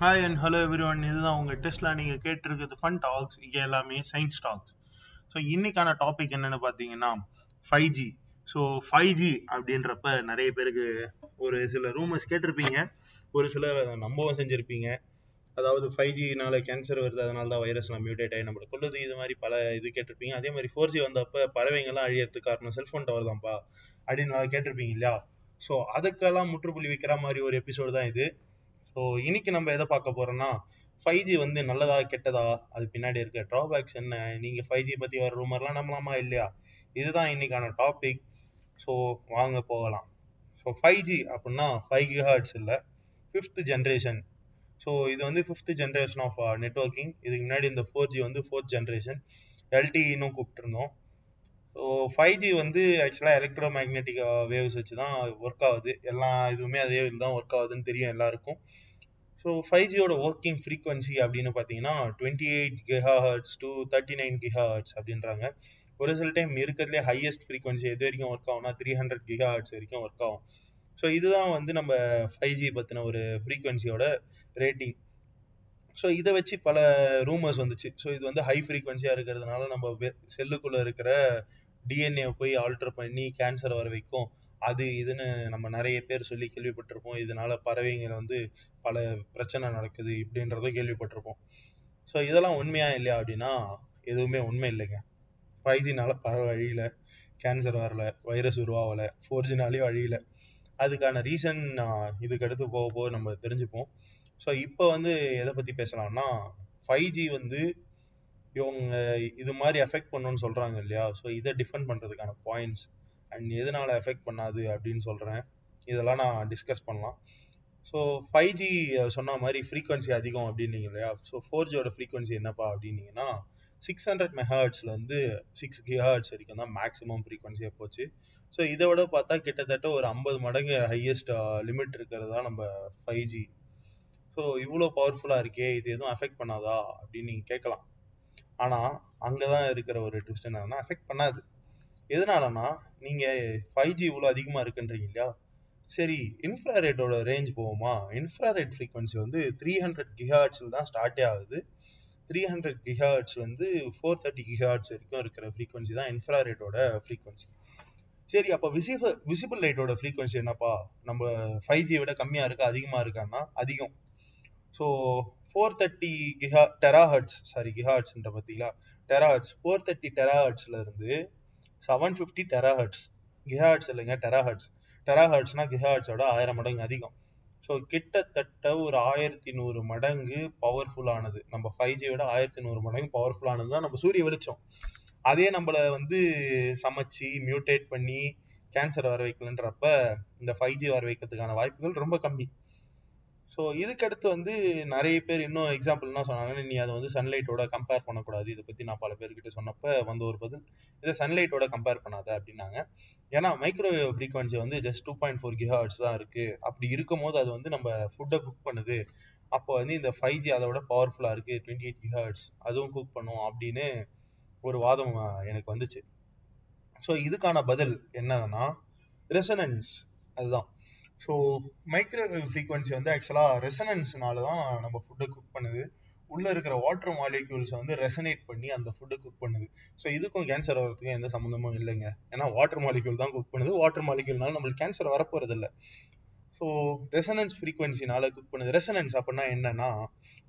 Hi and hello everyone இதுதான் உங்கள் டெஸ்ட்டில் நீங்கள் கேட்டிருக்கிறது ஃபன் டாக்ஸ் இங்கே எல்லாமே சயின்ஸ் டாக்ஸ் ஸோ இன்னைக்கான டாபிக் என்னென்னு பார்த்தீங்கன்னா five G so five G அப்படின்றப்ப நிறைய பேருக்கு ஒரு சில ரூமர்ஸ் கேட்டிருப்பீங்க. ஒரு சிலர் அதை நம்பவும் செஞ்சுருப்பீங்க. அதாவது ஃபைவ் ஜினால கேன்சர் வருது. அதனால தான் வைரஸ்லாம் மியூட்டேட் ஆகி நம்மளை கொள்ளுது இது மாதிரி பல இது கேட்டிருப்பீங்க. அதே மாதிரி ஃபோர் ஜி வந்தப்ப பறவைங்கள்லாம் அழியறதுக்கு காரணம் செல்ஃபோன் டவர் தான்ப்பா. அப்படின்னு நல்லா கேட்டிருப்பீங்க இல்லையா? ஸோ அதுக்கெல்லாம் முற்றுப்புள்ளி வைக்கிற மாதிரி ஒரு எபிசோடு தான் இது. ஸோ இன்னைக்கு நம்ம எதை பார்க்க போறோம்னா ஃபைவ் ஜி வந்து நல்லதா கெட்டதா? அது பின்னாடி இருக்க ட்ராபேக்ஸ் என்ன? நீங்க ஃபைவ் ஜி பத்தி வர ரூமர்லாம் நம்பலாமா இல்லையா? இதுதான் இன்னைக்கான டாபிக் ஸோ வாங்க போகலாம். ஸோ ஃபைவ் ஜி அப்படின்னா ஃபைவ் கிஹார்ட்ஸ் இல்லை ஃபிஃப்த் ஜென்ரேஷன் ஸோ இது வந்து ஃபிஃப்த் ஜென்ரேஷன் ஆஃப் நெட்ஒர்க்கிங் இதுக்கு முன்னாடி இந்த ஃபோர் ஜி வந்து ஃபோர்த் ஜென்ரேஷன் எல்டிஇனும் கூப்பிட்டுருந்தோம். ஸோ ஃபைவ் ஜி வந்து ஆக்சுவலாக எலக்ட்ரோ மேக்னெட்டிக் வேவ்ஸ் வச்சு தான் ஒர்க் ஆகுது. எல்லா இதுவுமே அதே தான் ஒர்க் ஆகுதுன்னு தெரியும் எல்லாருக்கும். ஸோ ஃபைவ் ஜியோட ஒர்க்கிங் ஃப்ரீக்வன்சி அப்படின்னு பார்த்தீங்கன்னா twenty eight gigahertz to thirty nine gigahertz அப்படின்றாங்க. ஒரு சில டைம் இருக்கிறதுலே ஹையஸ்ட் ஃப்ரீக்வன்சி எது வரைக்கும் ஒர்க் ஆகும்னா த்ரீ ஹண்ட்ரட் கிகா ஹர்ட்ஸ் வரைக்கும் ஒர்க் ஆகும். ஸோ இதுதான் வந்து நம்ம ஃபைவ் ஜி பற்றின ஒரு ஃப்ரீக்வன்சியோட ரேட்டிங் ஸோ இதை வச்சு பல ரூமர்ஸ் வந்துச்சு. ஸோ இது வந்து ஹை ஃப்ரீக்வன்சியாக இருக்கிறதுனால நம்ம செல்லுக்குள்ளே இருக்கிற டிஎன்ஏ போய் ஆல்டர் பண்ணி கேன்சர் வர வைக்கும். அது இதுன்னு நம்ம நிறைய பேர் சொல்லி கேள்விப்பட்டிருப்போம். இதனால பறவைங்கள் வந்து பல பிரச்சனை நடக்குது இப்படின்றதும் கேள்விப்பட்டிருப்போம். ஸோ இதெல்லாம் உண்மையா இல்லையா அப்படின்னா எதுவுமே உண்மை இல்லைங்க. ஃபைவ் ஜினால பறவை அழியில கேன்சர் வரல வைரஸ் உருவாகலை ஃபோர் ஜினாலேயும் அழியில. அதுக்கான ரீசன் இதுக்கு அடுத்து போக போக நம்ம தெரிஞ்சுப்போம். ஸோ இப்போ வந்து எதை பற்றி பேசலாம்னா ஃபைவ் ஜி வந்து இவங்க இது மாதிரி எஃபெக்ட் பண்ணுன்னு சொல்கிறாங்க இல்லையா? ஸோ இதை டிஃபெண்ட் பண்ணுறதுக்கான பாயிண்ட்ஸ் அண்ட் எதனால எஃபெக்ட் பண்ணாது அப்படின்னு சொல்கிறேன் இதெல்லாம் நான் டிஸ்கஸ் பண்ணலாம். ஸோ ஃபைவ் ஜி சொன்ன மாதிரி ஃப்ரீக்வன்சி அதிகம் அப்படின்னீங்க இல்லையா? ஸோ ஃபோர் ஜியோட ஃப்ரீக்வன்சி என்னப்பா அப்படின்னீங்கன்னா சிக்ஸ் ஹண்ட்ரட் மெஹார்ட்ஸில் வந்து சிக்ஸ் கிஹார்ட்ஸ் வரைக்கும் தான் மேக்ஸிமம் ஃப்ரீக்வன்சியாக போச்சு. ஸோ இதை விட பார்த்தா கிட்டத்தட்ட ஒரு ஐம்பது மடங்கு ஹையஸ்ட் லிமிட் இருக்கிறது தான் நம்ம ஃபைவ் ஜி ஸோ இவ்வளோ பவர்ஃபுல்லாக இருக்கே இது எதுவும் அஃபெக்ட் பண்ணாதா அப்படின்னு நீங்கள் கேட்கலாம். ஆனால் அங்கே தான் இருக்கிற ஒரு ட்விஸ்ட் என்னன்னா அஃபெக்ட் பண்ணாது. எதனாலனா நீங்கள் ஃபைவ் ஜி இவ்வளோ அதிகமாக இருக்குன்றீங்க இல்லையா? சரி இன்ஃப்ராரெட்டோட ரேஞ்ச் போவோமா? இன்ஃப்ராரெட் ஃப்ரீக்வன்சி வந்து த்ரீ ஹண்ட்ரட் கிஹாட்ஸில் தான் ஸ்டார்ட்டே ஆகுது. த்ரீ ஹண்ட்ரட் கிஹார்ட்ஸ் வந்து ஃபோர் தேர்ட்டி கிஹார்ட்ஸ் வரைக்கும் இருக்கிற ஃப்ரீக்வன்சி தான் இன்ஃப்ராரெட்டோட ஃப்ரீக்வன்சி சரி அப்போ விசிபிள் விசிபிள் லைட்டோட ஃப்ரீக்வன்சி என்னப்பா? நம்ம ஃபைவ் ஜியை விட கம்மியாக இருக்கா? அதிகமாக இருக்கான்னா அதிகம். So four thirty giga terahertz sorry கிஹார்ட்ஸ்ன்ற பார்த்தீங்களா? டெராஹர்ட்ஸ் ஃபோர் தேர்ட்டி டெராஹர்ட்ஸ்ல இருந்து செவன் ஃபிஃப்டி டெராஹர்ட்ஸ் கிஹார்ட்ஸ் இல்லைங்க டெராஹர்ட்ஸ் டெராஹர்ட்ஸ்னா கிஹார்ட்ஸோட ஆயிரம் மடங்கு அதிகம். ஸோ கிட்டத்தட்ட ஒரு ஆயிரத்தி நூறு மடங்கு பவர்ஃபுல்லானது நம்ம ஃபைவ் ஜியோட ஆயிரத்தி நூறு மடங்கு பவர்ஃபுல்லானது தான் நம்ம சூரிய வெளிச்சம். அதே நம்மளை வந்து சமைச்சு மியூட்டேட் பண்ணி கேன்சர் வர வைக்கலன்றப்ப இந்த ஃபைவ் ஜி வர வைக்கிறதுக்கான வாய்ப்புகள் ரொம்ப கம்மி. ஸோ இதுக்கடுத்து வந்து நிறைய பேர் இன்னும் எக்ஸாம்பிள் என்ன சொன்னாங்க நீ அதை வந்து சன்லைட்டோட கம்பேர் பண்ணக்கூடாது. இதை பற்றி நான் பல பேர்கிட்ட சொன்னப்போ வந்த ஒரு பதில் இதை சன்லைட்டோட கம்பேர் பண்ணாத அப்படின்னாங்க. ஏன்னா மைக்ரோவேவ் ஃப்ரீக்வன்சி வந்து just two point four gigahertz தான் இருக்குது அப்படி இருக்கும் போது அது வந்து நம்ம ஃபுட்டை குக் பண்ணுது. அப்போ வந்து இந்த ஃபைவ் ஜி அதை விட பவர்ஃபுல்லாக இருக்குது டுவெண்ட்டி எயிட் கிஹார்ட்ஸ் அதுவும் குக் பண்ணும் அப்படின்னு ஒரு வாதம் எனக்கு வந்துச்சு. ஸோ இதுக்கான பதில் என்னன்னா ரெசனன்ஸ் அதுதான். ஸோ மைக்ரோவேவ் ஃப்ரீக்வன்சி வந்து ஆக்சுவலாக ரெசனன்ஸ்னால தான் நம்ம ஃபுட்டை குக் பண்ணுது. உள்ளே இருக்கிற வாட்டர் மாலிக்யூல்ஸை வந்து ரெசனேட் பண்ணி அந்த ஃபுட்டை குக் பண்ணுது. ஸோ இதுக்கும் கேன்சர் வரதுக்கும் எந்த சம்மந்தமும் இல்லைங்க. ஏன்னா வாட்டர் மாலிக்யூல் தான் குக் பண்ணுது. வாட்டர் மாலிக்யூல்னால நம்மளுக்கு கேன்சர் வரப்போகிறது இல்லை ஸோ ரெசனன்ஸ் ஃப்ரீக்வன்சினால குக் பண்ணுது. ரெசனன்ஸ் அப்படின்னா என்னன்னா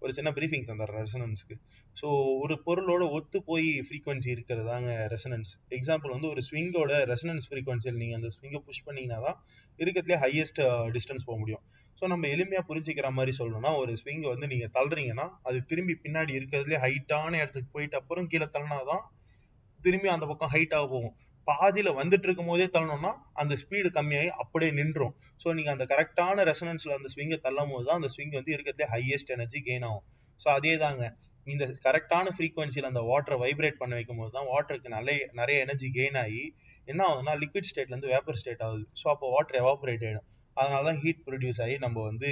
ஒரு சின்ன ப்ரீஃபிங் தந்துடுறேன் ரெசனன்ஸ்க்கு ஸோ ஒரு பொருளோட ஒத்து போய் ஃப்ரீக்வன்சி இருக்கிறதாங்க ரெசனன்ஸ் எக்ஸாம்பிள் வந்து ஒரு ஸ்விங்கோட ரெசனன்ஸ் ஃப்ரீக்வன்சியில் நீங்கள் அந்த ஸ்விங்கை புஷ் பண்ணீங்கன்னா தான் இருக்கிறதுலே ஹையஸ்ட் டிஸ்டன்ஸ் போக முடியும். ஸோ நம்ம எளிமையாக புரிஞ்சுக்கிற மாதிரி சொல்லணும்னா ஒரு ஸ்விங்கை வந்து நீங்கள் தள்ளுறீங்கன்னா அது திரும்பி பின்னாடி இருக்கிறதுலே ஹைட்டான இடத்துக்கு போயிட்டு அப்புறம் கீழே தள்ளினா தான் திரும்பி அந்த பக்கம் ஹைட்டாக போகும். பாதியில் வந்துட்டு இருக்கும் போதே தள்ளணும்னா அந்த ஸ்பீடு கம்மியாகி அப்படியே நின்றும் ஸோ நீங்கள் அந்த கரெக்டான ரெசனன்ஸில் அந்த ஸ்விங்கை தள்ளும் போது தான் அந்த ஸ்விங் வந்து இருக்கிறதே ஹையஸ்ட் எனர்ஜி கெயின் ஆகும். ஸோ அதே தாங்க இந்த கரெக்டான ஃப்ரீக்வன்சியில் அந்த வாட்டரை வைப்ரேட் பண்ண வைக்கும் போது தான் வாட்டருக்கு நிறைய நிறைய எனர்ஜி கெயின் ஆகி என்ன ஆகுதுன்னா லிக்விட் ஸ்டேட்லேருந்து வேப்பர் ஸ்டேட் ஆகுது. ஸோ அப்போ வாட்டர் எவாபரேட் ஆகிடும் அதனால தான் ஹீட் ப்ரொடியூஸ் ஆகி நம்ம வந்து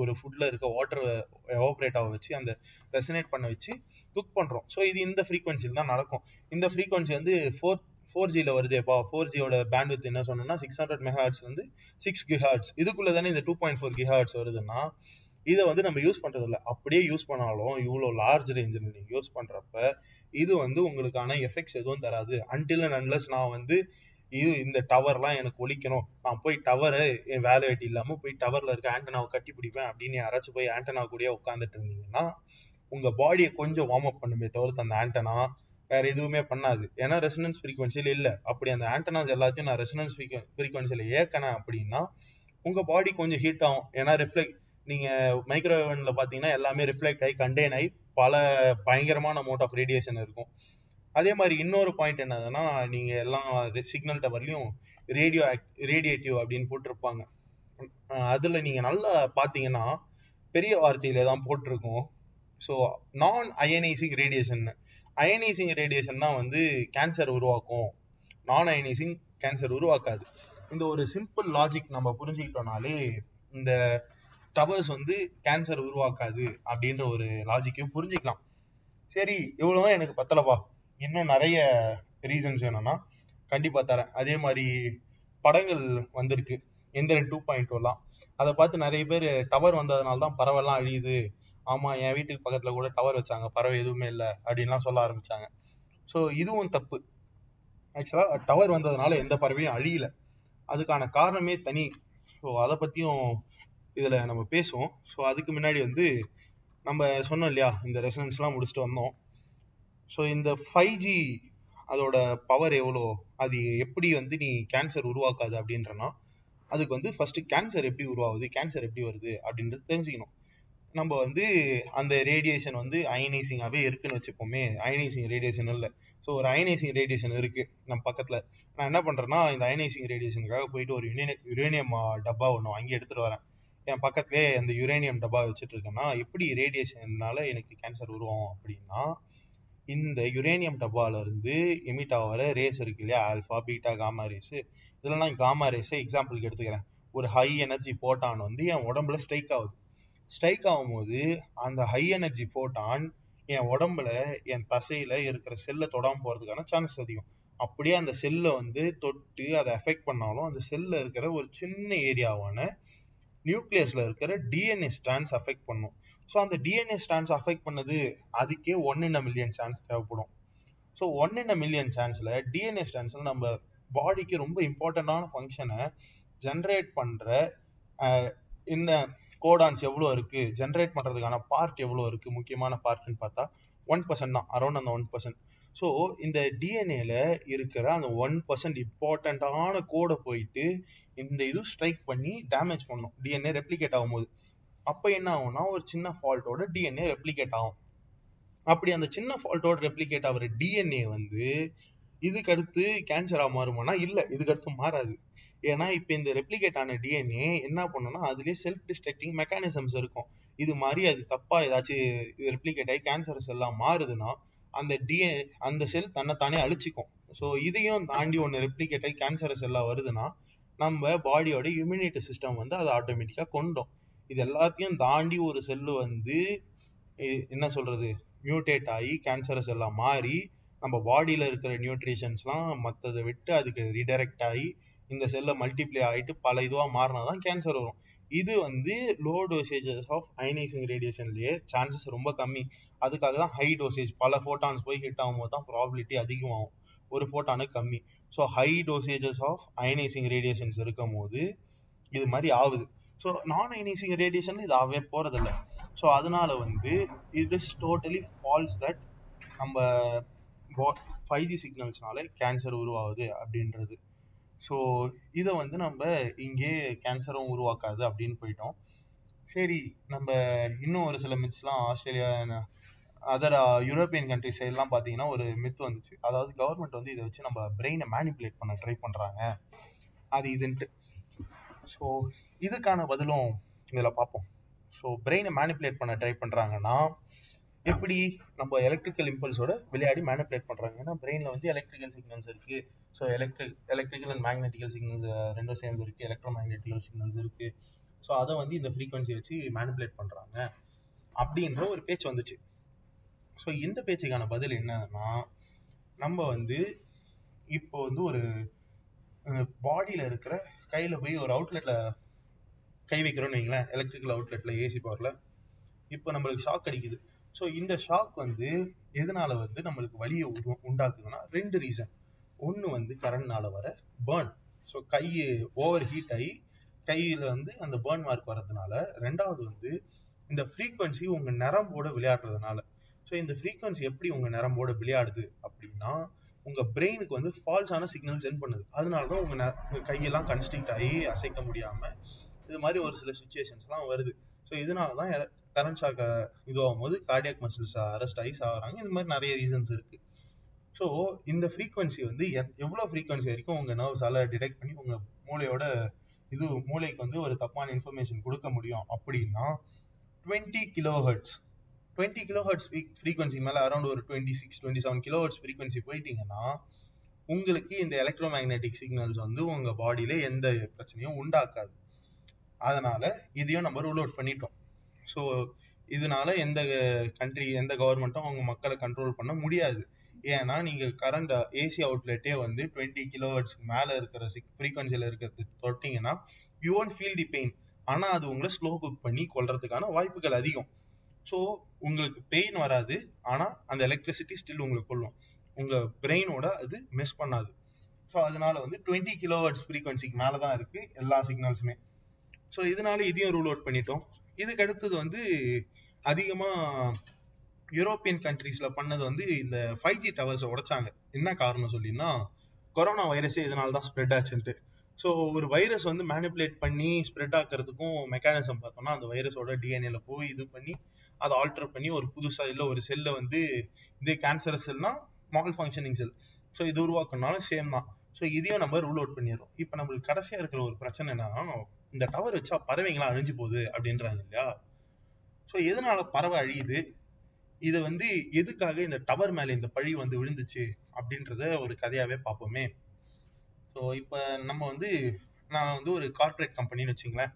ஒரு ஃபுட்டில் இருக்க வாட்டர் எவாபரேட் ஆக வச்சு அந்த ரெசனேட் பண்ண வச்சு குக் பண்ணுறோம் ஸோ இது இந்த ஃப்ரீக்வன்சியில் தான் நடக்கும். இந்த ஃப்ரீக்வன்சி வந்து ஃபோர்த் ஃபோர் ஜியில் வருதேப்பா ஃபோர் ஜியோட பேண்ட்வித் என்ன சொன்னோம்னா சிக்ஸ் ஹண்ட்ரட் மெகாஹர்ட்ஸ் வந்து சிக்ஸ் கிஹார்ட்ஸ் இதுக்குள்ள தானே இந்த டூ பாயிண்ட் ஃபோர் கிஹார்ட்ஸ் வருதுன்னா இதை வந்து நம்ம யூஸ் பண்றது அப்படியே யூஸ் பண்ணாலும் இவ்வளோ லார்ஜ் ரேஞ்சில் நீங்கள் யூஸ் பண்ணுறப்ப இது வந்து உங்களுக்கான எஃபெக்ட்ஸ் எதுவும் தராது. அன்டில் அண்ட் அன்லஸ் நான் வந்து இது இந்த டவர்லாம் எனக்கு ஒழிக்கணும். நான் போய் டவரு என் வேலை இல்லாமல் போய் டவர்ல இருக்க ஆண்டனாவை கட்டி பிடிப்பேன் அப்படின்னு யாராச்சும் போய் ஆண்டனா கூடயே உட்காந்துட்டு இருந்தீங்கன்னா உங்க பாடியை கொஞ்சம் வார்ம் அப் பண்ணுமே தவிர்த்து அந்த ஆண்டனா வேற எதுவுமே பண்ணாது. ஏன்னா ரெசனன்ஸ் ஃப்ரீக்வன்சியில் இல்லை. அப்படி அந்த ஆண்டனாஸ் எல்லாத்தையும் நான் ரெசனன்ஸ் ஃப்ரீக்வன்சியில் ஏற்கனேன் அப்படின்னா உங்கள் பாடி கொஞ்சம் ஹீட் ஆகும். ஏன்னா ரிஃப்ளெக்ட் நீங்கள் மைக்ரோவேவ்ல பார்த்தீங்கன்னா எல்லாமே ரிஃப்ளெக்ட் ஆகி கண்டெயின் ஆகி பல பயங்கரமான அமௌண்ட் ஆஃப் ரேடியேஷன் இருக்கும். அதே மாதிரி இன்னொரு பாயிண்ட் என்னதுன்னா நீங்கள் எல்லாம் சிக்னல் டவர்லையும் ரேடியோ ரேடியேட்டிவ் அப்படின்னு போட்டிருப்பாங்க. அதில் நீங்கள் நல்லா பார்த்தீங்கன்னா பெரிய வார்த்தையில தான் போட்டிருக்கும். ஸோ நான் அயனைசிங் ரேடியேஷன் அயனைசிங் ரேடியேஷன் தான் வந்து கேன்சர் உருவாக்கும். நான் அயனைசிங் கேன்சர் உருவாக்காது. இந்த ஒரு சிம்பிள் லாஜிக் நம்ம புரிஞ்சுக்கிட்டோம்னாலே இந்த டவர்ஸ் வந்து கேன்சர் உருவாக்காது அப்படின்ற ஒரு லாஜிக்கையும் புரிஞ்சுக்கலாம். சரி இவ்வளவுதான் எனக்கு பத்தலப்பா. இன்னும் நிறைய ரீசன்ஸ் வேணும்னா கண்டிப்பா தரேன். அதே மாதிரி படங்கள் வந்திருக்கு. எந்திரன் டூ பாயிண்ட் எல்லாம் அதை பார்த்து நிறைய பேர் டவர் வந்ததுனால தான் பறவைலாம் அழியுது. ஆமா என் வீட்டுக்கு பக்கத்துல கூட டவர் வச்சாங்க. பறவை எதுவுமே இல்லை அப்படின்லாம் சொல்ல ஆரம்பிச்சாங்க. ஸோ இதுவும் தப்பு. ஆக்சுவலா டவர் வந்ததுனால எந்த பறவையும் அழியல. அதுக்கான காரணமே தனி. ஸோ அதை பத்தியும் இதுல நம்ம பேசுவோம். ஸோ அதுக்கு முன்னாடி வந்து நம்ம சொன்னோம் இல்லையா இந்த ரெசனன்ஸ்லாம் முடிச்சுட்டு வந்தோம். ஸோ இந்த ஃபைவ் ஜி அதோட பவர் எவ்வளோ அது எப்படி வந்து நீ கேன்சர் உருவாக்காது அப்படின்றனா அதுக்கு வந்து ஃபர்ஸ்ட் கேன்சர் எப்படி உருவாகுது கேன்சர் எப்படி வருது அப்படின்றது தெரிஞ்சுக்கணும். நம்ம வந்து அந்த ரேடியேஷன் வந்து அயனைசிங்காகவே இருக்குன்னு வச்சுப்போமே. அயனைசிங் ரேடியேஷன் இல்லை. ஸோ ஒரு அயனைசிங் ரேடியேஷன் இருக்கு நம்ம பக்கத்தில். நான் என்ன பண்ணுறேன்னா இந்த அயனைசிங் ரேடியேஷனுக்காக போயிட்டு ஒரு யுரேனியம் டப்பா ஒன்று வாங்கி எடுத்துகிட்டு வரேன். என் பக்கத்துலேயே அந்த யுரேனியம் டப்பா வச்சுட்டு இருக்கேன்னா எப்படி ரேடியேஷன்னால எனக்கு கேன்சர் உருவாகும் அப்படின்னா இந்த யுரேனியம் டப்பாவிலேருந்து இருந்து எமிட் ஆகிற ரேஸ் இருக்கு இல்லையா? ஆல்ஃபா பீட்டா காமா ரேஸு இதெல்லாம் நான் காமா ரேஸை எக்ஸாம்பிளுக்கு எடுத்துக்கிறேன். ஒரு ஹை எனர்ஜி போட்டான் வந்து என் உடம்புல ஸ்ட்ரைக் ஆகுது. ஸ்ட்ரைக் ஆகும்போது அந்த ஹை எனர்ஜி போட்டான் என் உடம்புல என் தசையில இருக்கிற செல்லை தொடாம போறதுக்கான சான்ஸ் அதிகம். அப்படியே அந்த செல்லை வந்து தொட்டு அதை எஃபெக்ட் பண்ணாலும் அந்த செல்ல இருக்கிற ஒரு சின்ன ஏரியாவான நியூக்ளியஸ்ல இருக்கிற டிஎன்ஏ ஸ்டான்ஸ் அஃபெக்ட் பண்ணும். ஸோ அந்த டிஎன்ஏ ஸ்டான்ஸ் அஃபெக்ட் பண்ணது அதுக்கே ஒன் இன் மில்லியன் சான்ஸ் தேவைப்படும். ஸோ ஒன் இன் மில்லியன் சான்ஸ்ல டிஎன்ஏ ஸ்டான்ஸ்ல நம்ம பாடிக்கு ரொம்ப இம்பார்ட்டண்டான ஃபங்க்ஷனை ஜென்ரேட் பண்ற என்ன கோடான்ஸ் எவ்வளோ இருக்கு? ஜென்ரேட் பண்றதுக்கான பார்ட் எவ்வளோ இருக்கு? முக்கியமான பார்ட்னு பார்த்தா ஒன் பர்சன்ட் தான். அரௌண்ட் அந்த ஒன் பர்சன்ட் ஸோ இந்த டிஎன்ஏல இருக்கிற அந்த ஒன் பர்சன்ட் இம்பார்ட்டண்ட்டான கோடை போயிட்டு இந்த இது ஸ்ட்ரைக் பண்ணி டேமேஜ் பண்ணும். டிஎன்ஏ ரெப்ளிகேட் ஆகும்போது. அப்போ என்ன ஆகும்னா ஒரு சின்ன ஃபால்ட்டோட டிஎன்ஏ ரெப்ளிகேட் ஆகும். அப்படி அந்த சின்ன ஃபால்ட்டோட ரெப்ளிகேட் ஆகிற டிஎன்ஏ வந்து இதுக்கு அடுத்து கேன்சரா மாறுமானா? இல்ல இதுக்கு அடுத்து மாறாது. ஏன்னா இப்ப இந்த ரெப்ளிகேட் ஆன டிஎன்ஏ என்ன பண்ணும்னா அதுலயே செல்ஃப் டிஸ்ட்ரக்டிங் மெக்கானிசம்ஸ் இருக்கும். இது மாதிரி அது தப்பா ஏதாச்சும் ரெப்ளிகேட் ஆகி கேன்சர் செல்லாம் மாறுதுன்னா அந்த டிஎன் அந்த செல் தன்னைத்தானே அழிச்சிக்கும். ஸோ இதையும் தாண்டி ஒன்று ரெப்ளிகேட் ஆகி கேன்சர் செல்லாக வருதுன்னா நம்ம பாடியோட இம்யூனிட்டி சிஸ்டம் வந்து அதை ஆட்டோமேட்டிக்காக கொண்டோம். இது எல்லாத்தையும் தாண்டி ஒரு செல்லு வந்து என்ன சொல்றது மியூட்டேட் ஆகி கேன்சரஸ் எல்லாம் மாறி நம்ம பாடியில் இருக்கிற நியூட்ரிஷன்ஸ்லாம் மற்றதை விட்டு அதுக்கு ரிடைரக்ட் ஆகி இந்த செல்லை மல்டிப்ளை ஆகிட்டு பல இதுவாக மாறினா தான் கேன்சர் வரும். இது வந்து லோ டோசேஜஸ் ஆஃப் அயனைசிங் ரேடியேஷன்லேயே சான்சஸ் ரொம்ப கம்மி. அதுக்காக தான் ஹை டோசேஜ் பல ஃபோட்டான்ஸ் போய் ஹிட் ஆகும்போது தான் ப்ராபிலிட்டி அதிகமாகும். ஒரு ஃபோட்டானுக்கு கம்மி. So high dosages of ionising radiations இருக்கும் போது இது மாதிரி ஆகுது. ஸோ நான் அயனைசிங் ரேடியேஷன் இது ஆகவே ஸோ அதனால வந்து it is totally false that நம்ம ஃபைவ் ஜி சிக்னல்ஸ்னால கேன்சர் உருவாகுது அப்படின்றது. ஸோ இதை வந்து நம்ம இங்கே கேன்சரும் உருவாக்காது அப்படின்னு போயிட்டோம். சரி நம்ம இன்னும் ஒரு சில மித்ஸ்லாம் ஆஸ்திரேலியா அதர் யூரோப்பியன் கண்ட்ரிஸ் சைட்லாம் பார்த்தீங்கன்னா ஒரு மித் வந்துச்சு. அதாவது கவர்மெண்ட் வந்து இதை வச்சு நம்ம பிரெயினை மேனிப்புலேட் பண்ண ட்ரை பண்ணுறாங்க அது இதுன்ட்டு. ஸோ இதுக்கான பதிலும் இதில் பார்ப்போம் ஸோ பிரெயினை மேனிப்புலேட் பண்ண ட்ரை பண்ணுறாங்கன்னா எப்படி நம்ம எலக்ட்ரிக்கல் இம்பல்ஸோட விளையாடி மேனிப்புலேட் பண்ணுறாங்க ஏன்னா பிரெயினில் வந்து எலக்ட்ரிக்கல் சிக்னல்ஸ் இருக்குது so electric electrical and magnetical signals ரெண்டும் சேர்ந்து இருக்குது எலக்ட்ரோ மேக்னெட்டிக்கல் சிக்னல்ஸ் இருக்குது ஸோ அதை வந்து இந்த ஃப்ரீக்வன்சி வச்சு மேனிப்புலேட் பண்ணுறாங்க அப்படின்ற ஒரு பேச்சு வந்துச்சு. ஸோ இந்த பேச்சுக்கான பதில் என்னன்னா நம்ம வந்து இப்போ வந்து ஒரு பாடியில் இருக்கிற கையில் போய் ஒரு அவுட்லெட்டில் கை வைக்கிறோன்னு வைங்களேன். எலக்ட்ரிக்கல் அவுட்லெட்டில் ஏசி பவரில் இப்போ நம்மளுக்கு ஷாக் அடிக்குது. ஸோ இந்த ஷாக் வந்து எதனால வந்து நம்மளுக்கு வலியை உண்டாக்குதுன்னா ரெண்டு ரீசன் ஒன்று வந்து கரண்ட்னால வர பேர்ன் ஸோ கை ஓவர் ஹீட் ஆகி கையில் வந்து அந்த பேர்ன் மார்க் வர்றதுனால ரெண்டாவது வந்து இந்த ஃப்ரீக்வன்சி உங்கள் நரம்போட விளையாடுறதுனால. ஸோ இந்த ஃப்ரீக்வன்சி எப்படி உங்கள் நரம்போட விளையாடுது அப்படின்னா உங்கள் பிரெயினுக்கு வந்து ஃபால்ஸான சிக்னல் சென்ட் பண்ணுது. அதனால தான் உங்கள் ந- உங்கள் கையெல்லாம் கன்ஸ்ட்ரிக்ட் ஆகி அசைக்க முடியாமல் இது மாதிரி ஒரு சில சுச்சுவேஷன்ஸ்லாம் வருது. ஸோ இதனால தான் கரண்ட் ஷாக்க இதுவாகும் போது கார்டியாக் மசில்ஸ் அரெஸ்ட் ஆகி சாகுறாங்க. இந்த மாதிரி நிறைய ரீசன்ஸ் இருக்கு. ஸோ இந்த ஃப்ரீக்வன்சி வந்து எவ்வளோ ஃப்ரீக்வன்சி வரைக்கும் உங்க நர்வ்ஸால டிடெக்ட் பண்ணி உங்க மூளையோட இது மூளைக்கு வந்து ஒரு தப்பான இன்ஃபர்மேஷன் கொடுக்க முடியும் அப்படின்னா twenty kilohertz twenty kilohertz frequency மேலே அரௌண்ட் ஒரு twenty six twenty seven kilohertz frequency போயிட்டீங்கன்னா உங்களுக்கு இந்த எலக்ட்ரோ மேக்னெட்டிக் சிக்னல்ஸ் வந்து உங்கள் பாடியில் எந்த பிரச்சனையும் உண்டாக்காது. அதனால இதையும் நம்ம ரூல் அவுட் பண்ணிட்டோம். ஸோ இதனால எந்த கண்ட்ரி எந்த கவர்மெண்ட்டும் அவங்க மக்களை கண்ட்ரோல் பண்ண முடியாது. ஏன்னா நீங்கள் கரண்ட் ஏசி அவுட்லெட்டே வந்து டுவெண்ட்டி கிலோ மேலே இருக்கிற ஃப்ரீக்வன்சில இருக்கிறது தொட்டிங்கன்னா you won't feel the pain ஆனால் அது உங்களை ஸ்லோ குக் பண்ணி கொள்றதுக்கான வாய்ப்புகள் அதிகம். ஸோ உங்களுக்கு பெயின் வராது. ஆனால் அந்த எலக்ட்ரிசிட்டி ஸ்டில் உங்களுக்கு கொள்ளும் உங்கள் பிரெயினோட அது மிஸ் பண்ணாது. ஸோ அதனால வந்து டுவெண்ட்டி கிலோவர்ட்ஸ் ஃப்ரீக்வன்சிக்கு மேலே தான் இருக்கு எல்லா சிக்னல்ஸுமே ஸோ இதனால இதையும் ரூல் அவுட் பண்ணிட்டோம். இதுக்கு அடுத்தது வந்து அதிகமா யூரோப்பியன் கண்ட்ரீஸ்ல பண்ணது வந்து இந்த ஃபைவ் ஜி டவர்ஸை உடைச்சாங்க. என்ன காரணம் சொல்லினா கொரோனா வைரஸே இதனால தான் ஸ்ப்ரெட் ஆச்சுன்ட்டு. ஸோ ஒரு வைரஸ் வந்து மேனிப்புலேட் பண்ணி ஸ்ப்ரெட் ஆக்கிறதுக்கும் மெக்கானிசம் பார்த்தோம்னா அந்த வைரஸோட டிஎன்ஏல போய் இது பண்ணி அதை ஆல்டர் பண்ணி ஒரு புதுசா இல்லை ஒரு செல்லை வந்து இதே கேன்சர் செல்னா மால் ஃபங்க்ஷனிங் செல் ஸோ இது உருவாக்கணும்னாலும் சேம் தான். ஸோ இதையும் நம்ம ரூல் அவுட் பண்ணிடுறோம். இப்போ நம்மளுக்கு கடைசியா இருக்கிற ஒரு பிரச்சனை என்னன்னா இந்த டவர் வச்சா பறவைங்களாம் அழிஞ்சு போகுது அப்படின்றாங்க இல்லையா? ஸோ எதனால பறவை அழியுது? இதை வந்து எதுக்காக இந்த டவர் மேல இந்த பழி வந்து விழுந்துச்சு அப்படின்றத ஒரு கதையாவே பார்ப்போமே. ஸோ இப்போ நம்ம வந்து நான் வந்து ஒரு கார்ப்பரேட் கம்பெனின்னு வச்சுங்களேன்.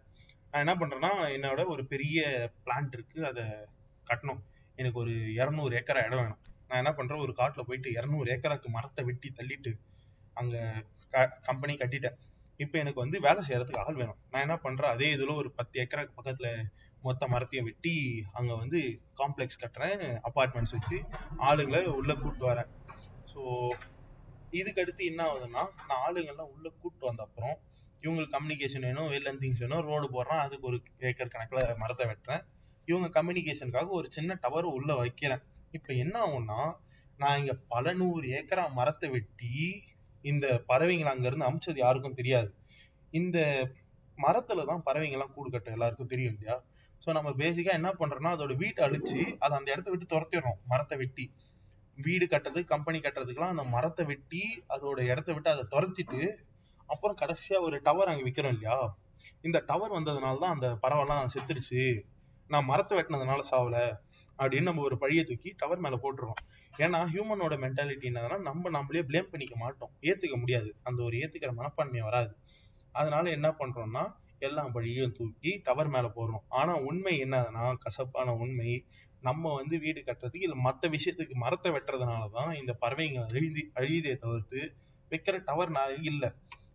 நான் என்ன பண்ணுறேன்னா என்னோட ஒரு பெரிய பிளான்ட் இருக்கு அதை கட்டணும். எனக்கு ஒரு இரநூறு ஏக்கரா இடம் வேணும். நான் என்ன பண்ணுறேன் ஒரு காட்டில் போயிட்டு இரநூறு ஏக்கராக்கு மரத்தை வெட்டி தள்ளிட்டு அங்கே க கம்பெனி கட்டிட்டேன். இப்போ எனக்கு வந்து வேலை செய்யறதுக்கு ஆள் வேணும். நான் என்ன பண்றேன்? அதே இதுல ஒரு பத்து ஏக்கராக்கு பக்கத்துல மொத்த மரத்தையும் வெட்டி அங்க வந்து காம்ப்ளெக்ஸ் கட்டுறேன். அப்பார்ட்மெண்ட்ஸ் வச்சு ஆளுங்களை உள்ள கூப்பிட்டு வரேன். ஸோ இதுக்கு அடுத்து என்ன ஆகுதுன்னா நான் ஆளுங்கள்லாம் உள்ள கூப்பிட்டு வந்த அப்புறம் இவங்களுக்கு கம்யூனிகேஷன் வேணும் வெல் திங்ஸ் வேணும் ரோடு போடுறேன் அதுக்கு ஒரு ஏக்கர் கணக்கில் மரத்தை வெட்டுறேன். இவங்க கம்யூனிகேஷனுக்காக ஒரு சின்ன டவர் உள்ள வைக்கிறேன். இப்போ என்ன ஆகும்னா நான் இங்க பல நூறு ஏக்கரா மரத்தை வெட்டி இந்த பறவைங்களை அங்கிருந்து அமிச்சது யாருக்கும் தெரியாது. இந்த மரத்துல தான் பறவைங்கள்லாம் கூடு கட்டும் எல்லாருக்கும் தெரியும் இல்லையா? ஸோ நம்ம பேசிக்கா என்ன பண்றோம்னா அதோட வீட்டை அழிச்சு அதை அந்த இடத்த விட்டு துரத்திடுறோம் மரத்தை வெட்டி. வீடு கட்டுறது கம்பெனி கட்டுறதுக்கெல்லாம் அந்த மரத்தை வெட்டி அதோட இடத்த விட்டு அதை துரத்திட்டு அப்புறம் கடைசியா ஒரு டவர் அங்கே விற்கிறோம் இல்லையா? இந்த டவர் வந்ததுனால தான் அந்த பறவைலாம் செத்துருச்சு நான் மரத்தை வெட்டினதுனால சாவல. அப்படின்னு நம்ம ஒரு பழிய தூக்கி டவர் மேல போட்டுருவோம். ஏன்னா ஹியூமனோட மென்டாலிட்டி என்னதுன்னா நம்ம நம்மளே ப்ளேம் பண்ணிக்க மாட்டோம். ஏத்துக்க முடியாது. அந்த ஒரு ஏத்துக்கிற மனப்பான்மை வராது. அதனால என்ன பண்றோம்னா எல்லா பழியும் தூக்கி டவர் மேல போடுறோம். ஆனா உண்மை என்னதுன்னா கசப்பான உண்மை நம்ம வந்து வீடு கட்டுறதுக்கு இல்லை மற்ற விஷயத்துக்கு மரத்தை வெட்டுறதுனாலதான் இந்த பறவைங்க அழுதி அழியுதே தவிர்த்து வைக்கிற டவர் இல்லை.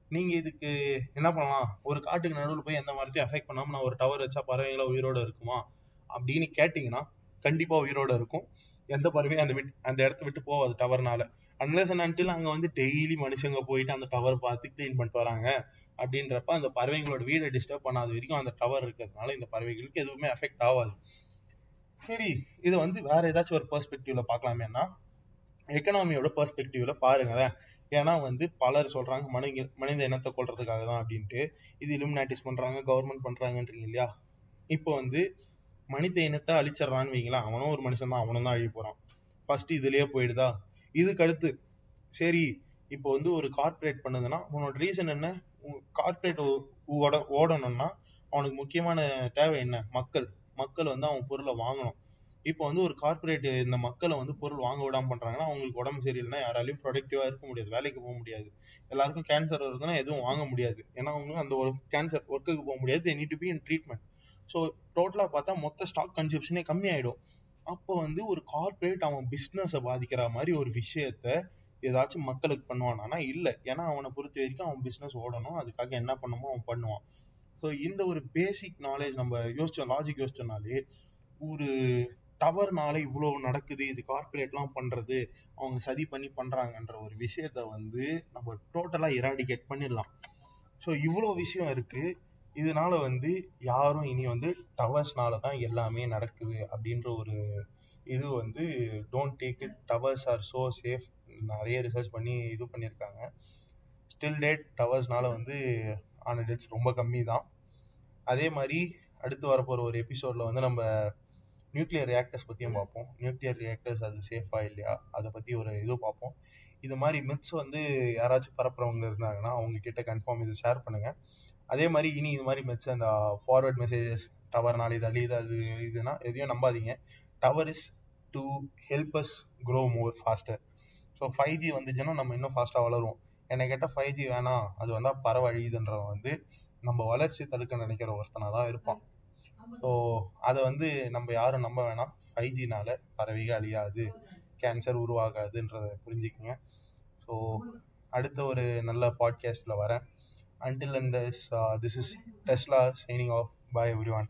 நீங்க இதுக்கு என்ன பண்ணலாம்? ஒரு காட்டுக்கு நடுவில் போய் எந்த மரத்தையும் அஃபெக்ட் பண்ணாம நான் ஒரு டவர் வச்சா பறவைங்களா உயிரோட இருக்குமா? அப்படின்னு கேட்டீங்கன்னா கண்டிப்பா உயிரோட இருக்கும். எந்த பறவையும் அந்த அந்த இடத்த விட்டு போகாது டவர்னால. அன்லஸ் அண்ட் அங்க வந்து டெய்லி மனுஷங்க போயிட்டு அந்த டவர் பார்த்து கிளீன் பண்ணிட்டு வராங்க. அப்படின்றப்ப அந்த பறவைங்களோட வீடை டிஸ்டர்ப் பண்ணாத வரைக்கும் அந்த டவர் இருக்கிறதுனால இந்த பறவைகளுக்கு எதுவுமே அஃபெக்ட் ஆகாது. சரி இது வந்து வேற ஏதாச்சும் ஒரு பெர்ஸ்பெக்டிவ்ல பார்க்கலாமேன்னா எக்கனாமியோட பெர்ஸ்பெக்டிவ்ல பாருங்களேன். ஏன்னா வந்து பலர் சொல்றாங்க மனித மனித இனத்தை கொள்றதுக்காக தான் அப்படின்ட்டு. இது இலுமினாட்டிஸ் பண்றாங்க கவர்மெண்ட் பண்றாங்கன்றீங்க இல்லையா? இப்போ வந்து மனித இனத்தை அழிச்சிடறான்னு வைங்களா அவனும் ஒரு மனுஷன் தான் அவனும் தான் அழிய போறான். ஃபர்ஸ்ட் இதுலயே போயிடுதா? இதுக்கு அடுத்து சரி இப்போ வந்து ஒரு கார்ப்பரேட் பண்ணுதுன்னா உன்னோட ரீசன் என்ன? கார்ப்பரேட் ஓட ஓடணும்னா அவனுக்கு முக்கியமான தேவை என்ன? மக்கள். மக்கள் வந்து அவன் பொருளை வாங்கணும். இப்போ வந்து ஒரு கார்பரேட் இந்த மக்களை வந்து பொருள் வாங்க விடாம பண்றாங்கன்னா அவங்களுக்கு உடம்பு சரியில்லைன்னா யாராலையும் ப்ரொடக்டிவா இருக்க முடியாது. வேலைக்கு போக முடியாது. எல்லாருக்கும் கேன்சர் வருதுன்னா எதுவும் வாங்க முடியாது. ஏன்னா அவங்க அந்த ஒரு கேன்சர் ஒர்க்குக்கு போக முடியாது. They need to be in treatment so டோட்டலாக பார்த்தா மொத்த ஸ்டாக் கன்சப்ஷனே கம்மியாயிடும். அப்போ வந்து ஒரு கார்ப்பரேட் அவன் பிஸ்னஸை பாதிக்கிற மாதிரி ஒரு விஷயத்த ஏதாச்சும் மக்களுக்கு பண்ணுவானா இல்லை. ஏன்னா அவனை பொறுத்த வரைக்கும் அவன் பிஸ்னஸ் ஓடணும். அதுக்காக என்ன பண்ணுமோ அவன் பண்ணுவான். ஸோ இந்த ஒரு பேசிக் நாலேஜ் நம்ம யோசிச்சோம் லாஜிக் யோசிச்சோம்னாலே ஒரு டவர்னால இவ்வளோ நடக்குது இது கார்பரேட்லாம் பண்ணுறது அவங்க சதி பண்ணி பண்றாங்கன்ற ஒரு விஷயத்த வந்து நம்ம டோட்டலாக இராடிகேட் பண்ணிடலாம். ஸோ இவ்வளோ விஷயம் இருக்கு. இதனால வந்து யாரும் இனி வந்து டவர்ஸ்னால தான் எல்லாமே நடக்குது அப்படின்ற ஒரு இது வந்து don't take it towers are so safe நிறைய ரிசர்ச் பண்ணி இது பண்ணியிருக்காங்க. ஸ்டில் டேட் டவர்ஸ்னால வந்து ஆன டெத்ஸ் ரொம்ப கம்மி தான் அதே மாதிரி அடுத்து வரப்போகிற ஒரு எபிசோடில் வந்து நம்ம நியூக்ளியர் ரியாக்டர்ஸ் பற்றியும் பார்ப்போம். நியூக்ளியர் ரியாக்டர்ஸ் அது சேஃபா இல்லையா? அதை பற்றி ஒரு இது பார்ப்போம். இது மாதிரி மித்ஸ் வந்து யாராச்சும் பரப்புறவங்க இருந்தாங்கன்னா அவங்க கிட்ட கன்ஃபார்ம் இது ஷேர் பண்ணுங்க. அதே மாதிரி இனி இது மாதிரி மித்ஸ் அந்த ஃபார்வர்ட் மெசேஜஸ் டவர்னால இது அழியுது அது இதுனா எதையும் நம்பாதீங்க. Tower is to help us grow more faster so five G வந்துச்சுன்னா நம்ம இன்னும் ஃபாஸ்ட்டாக வளருவோம். என்னை கேட்டால் ஃபைவ் ஜி வேணாம் அது வந்தால் பரவழியுதுன்றவன் வந்து நம்ம வளர்ச்சி தடுக்க நினைக்கிற ஒருத்தனாக தான் இருப்பான். ஸோ அதை வந்து நம்ம யாரும் நம்ப வேணாம். ஃபைவ் ஜினால பறவைகள் அழியாது கேன்சர் உருவாகாதுன்றதை புரிஞ்சுக்கங்க. ஸோ அடுத்த ஒரு நல்ல பாட்காஸ்டில் வரேன். Until and this, uh, this is Tesla signing off. Bye, everyone.